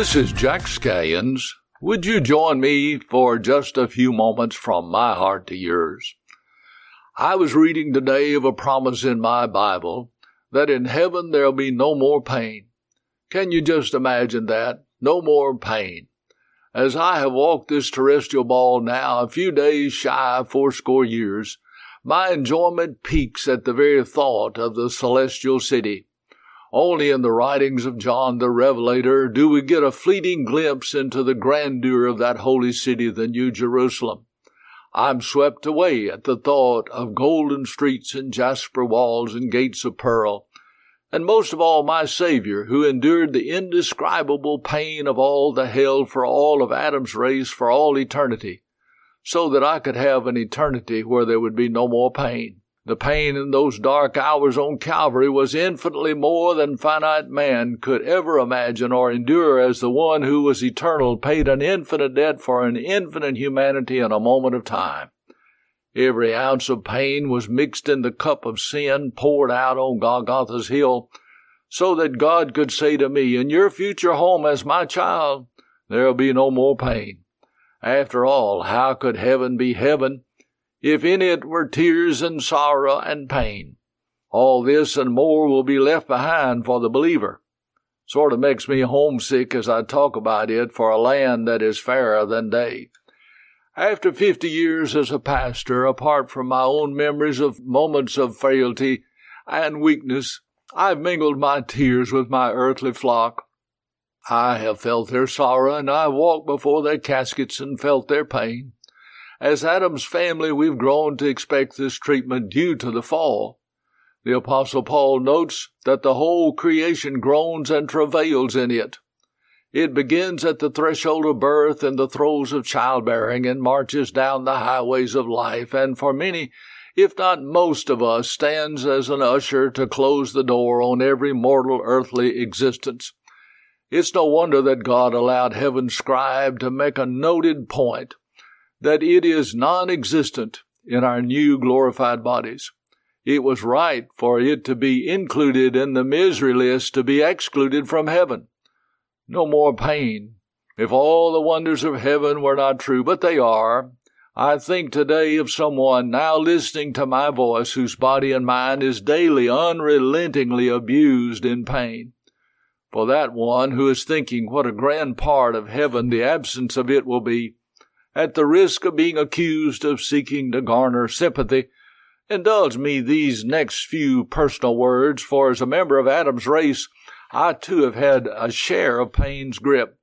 This is Jack Scallions. Would you join me for just a few moments from my heart to yours? I was reading today of a promise in my Bible that in heaven there'll be no more pain. Can you just imagine that? No more pain. As I have walked this terrestrial ball now a few days shy of fourscore years, my enjoyment peaks at the very thought of the celestial city. Only in the writings of John the Revelator do we get a fleeting glimpse into the grandeur of that holy city, the New Jerusalem. I'm swept away at the thought of golden streets and jasper walls and gates of pearl, and most of all my Savior, who endured the indescribable pain of all the hell for all of Adam's race for all eternity, so that I could have an eternity where there would be no more pain. The pain in those dark hours on Calvary was infinitely more than finite man could ever imagine or endure as the one who was eternal paid an infinite debt for an infinite humanity in a moment of time. Every ounce of pain was mixed in the cup of sin poured out on Golgotha's hill, so that God could say to me, In your future home as my child, there'll be no more pain. After all, how could heaven be heaven if in it were tears and sorrow and pain. All this and more will be left behind for the believer. Sort of makes me homesick as I talk about it for a land that is fairer than day. After fifty years as a pastor, apart from my own memories of moments of frailty and weakness, I've mingled my tears with my earthly flock. I have felt their sorrow, and I walked before their caskets and felt their pain. As Adam's family, we've grown to expect this treatment due to the fall. The Apostle Paul notes that the whole creation groans and travails in it. It begins at the threshold of birth and the throes of childbearing and marches down the highways of life, and for many, if not most of us, stands as an usher to close the door on every mortal earthly existence. It's no wonder that God allowed heaven's scribe to make a noted point that it is non existent in our new glorified bodies. It was right for it to be included in the misery list to be excluded from heaven. No more pain. If all the wonders of heaven were not true, but they are, I think today of someone now listening to my voice whose body and mind is daily unrelentingly abused in pain. For that one who is thinking what a grand part of heaven the absence of it will be, at the risk of being accused of seeking to garner sympathy, indulge me these next few personal words, for as a member of Adam's race, I too have had a share of pain's grip.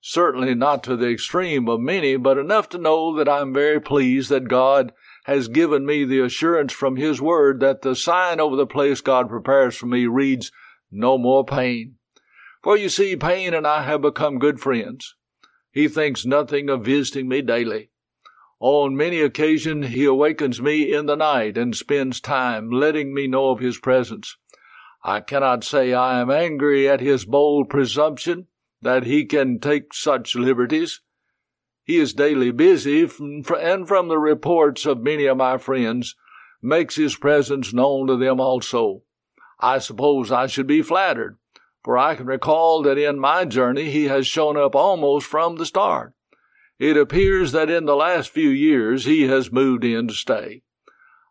Certainly not to the extreme of many, but enough to know that I am very pleased that God has given me the assurance from His Word that the sign over the place God prepares for me reads, No more pain. For you see, pain and I have become good friends. He thinks nothing of visiting me daily. On many occasions he awakens me in the night and spends time letting me know of his presence. I cannot say I am angry at his bold presumption that he can take such liberties. He is daily busy, and from the reports of many of my friends, makes his presence known to them also. I suppose I should be flattered for I can recall that in my journey he has shown up almost from the start. It appears that in the last few years he has moved in to stay.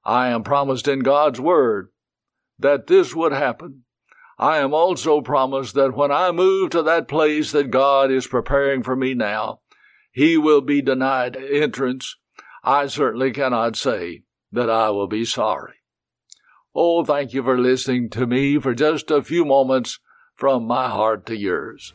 I am promised in God's Word that this would happen. I am also promised that when I move to that place that God is preparing for me now, he will be denied entrance. I certainly cannot say that I will be sorry. Oh, thank you for listening to me for just a few moments from my heart to yours.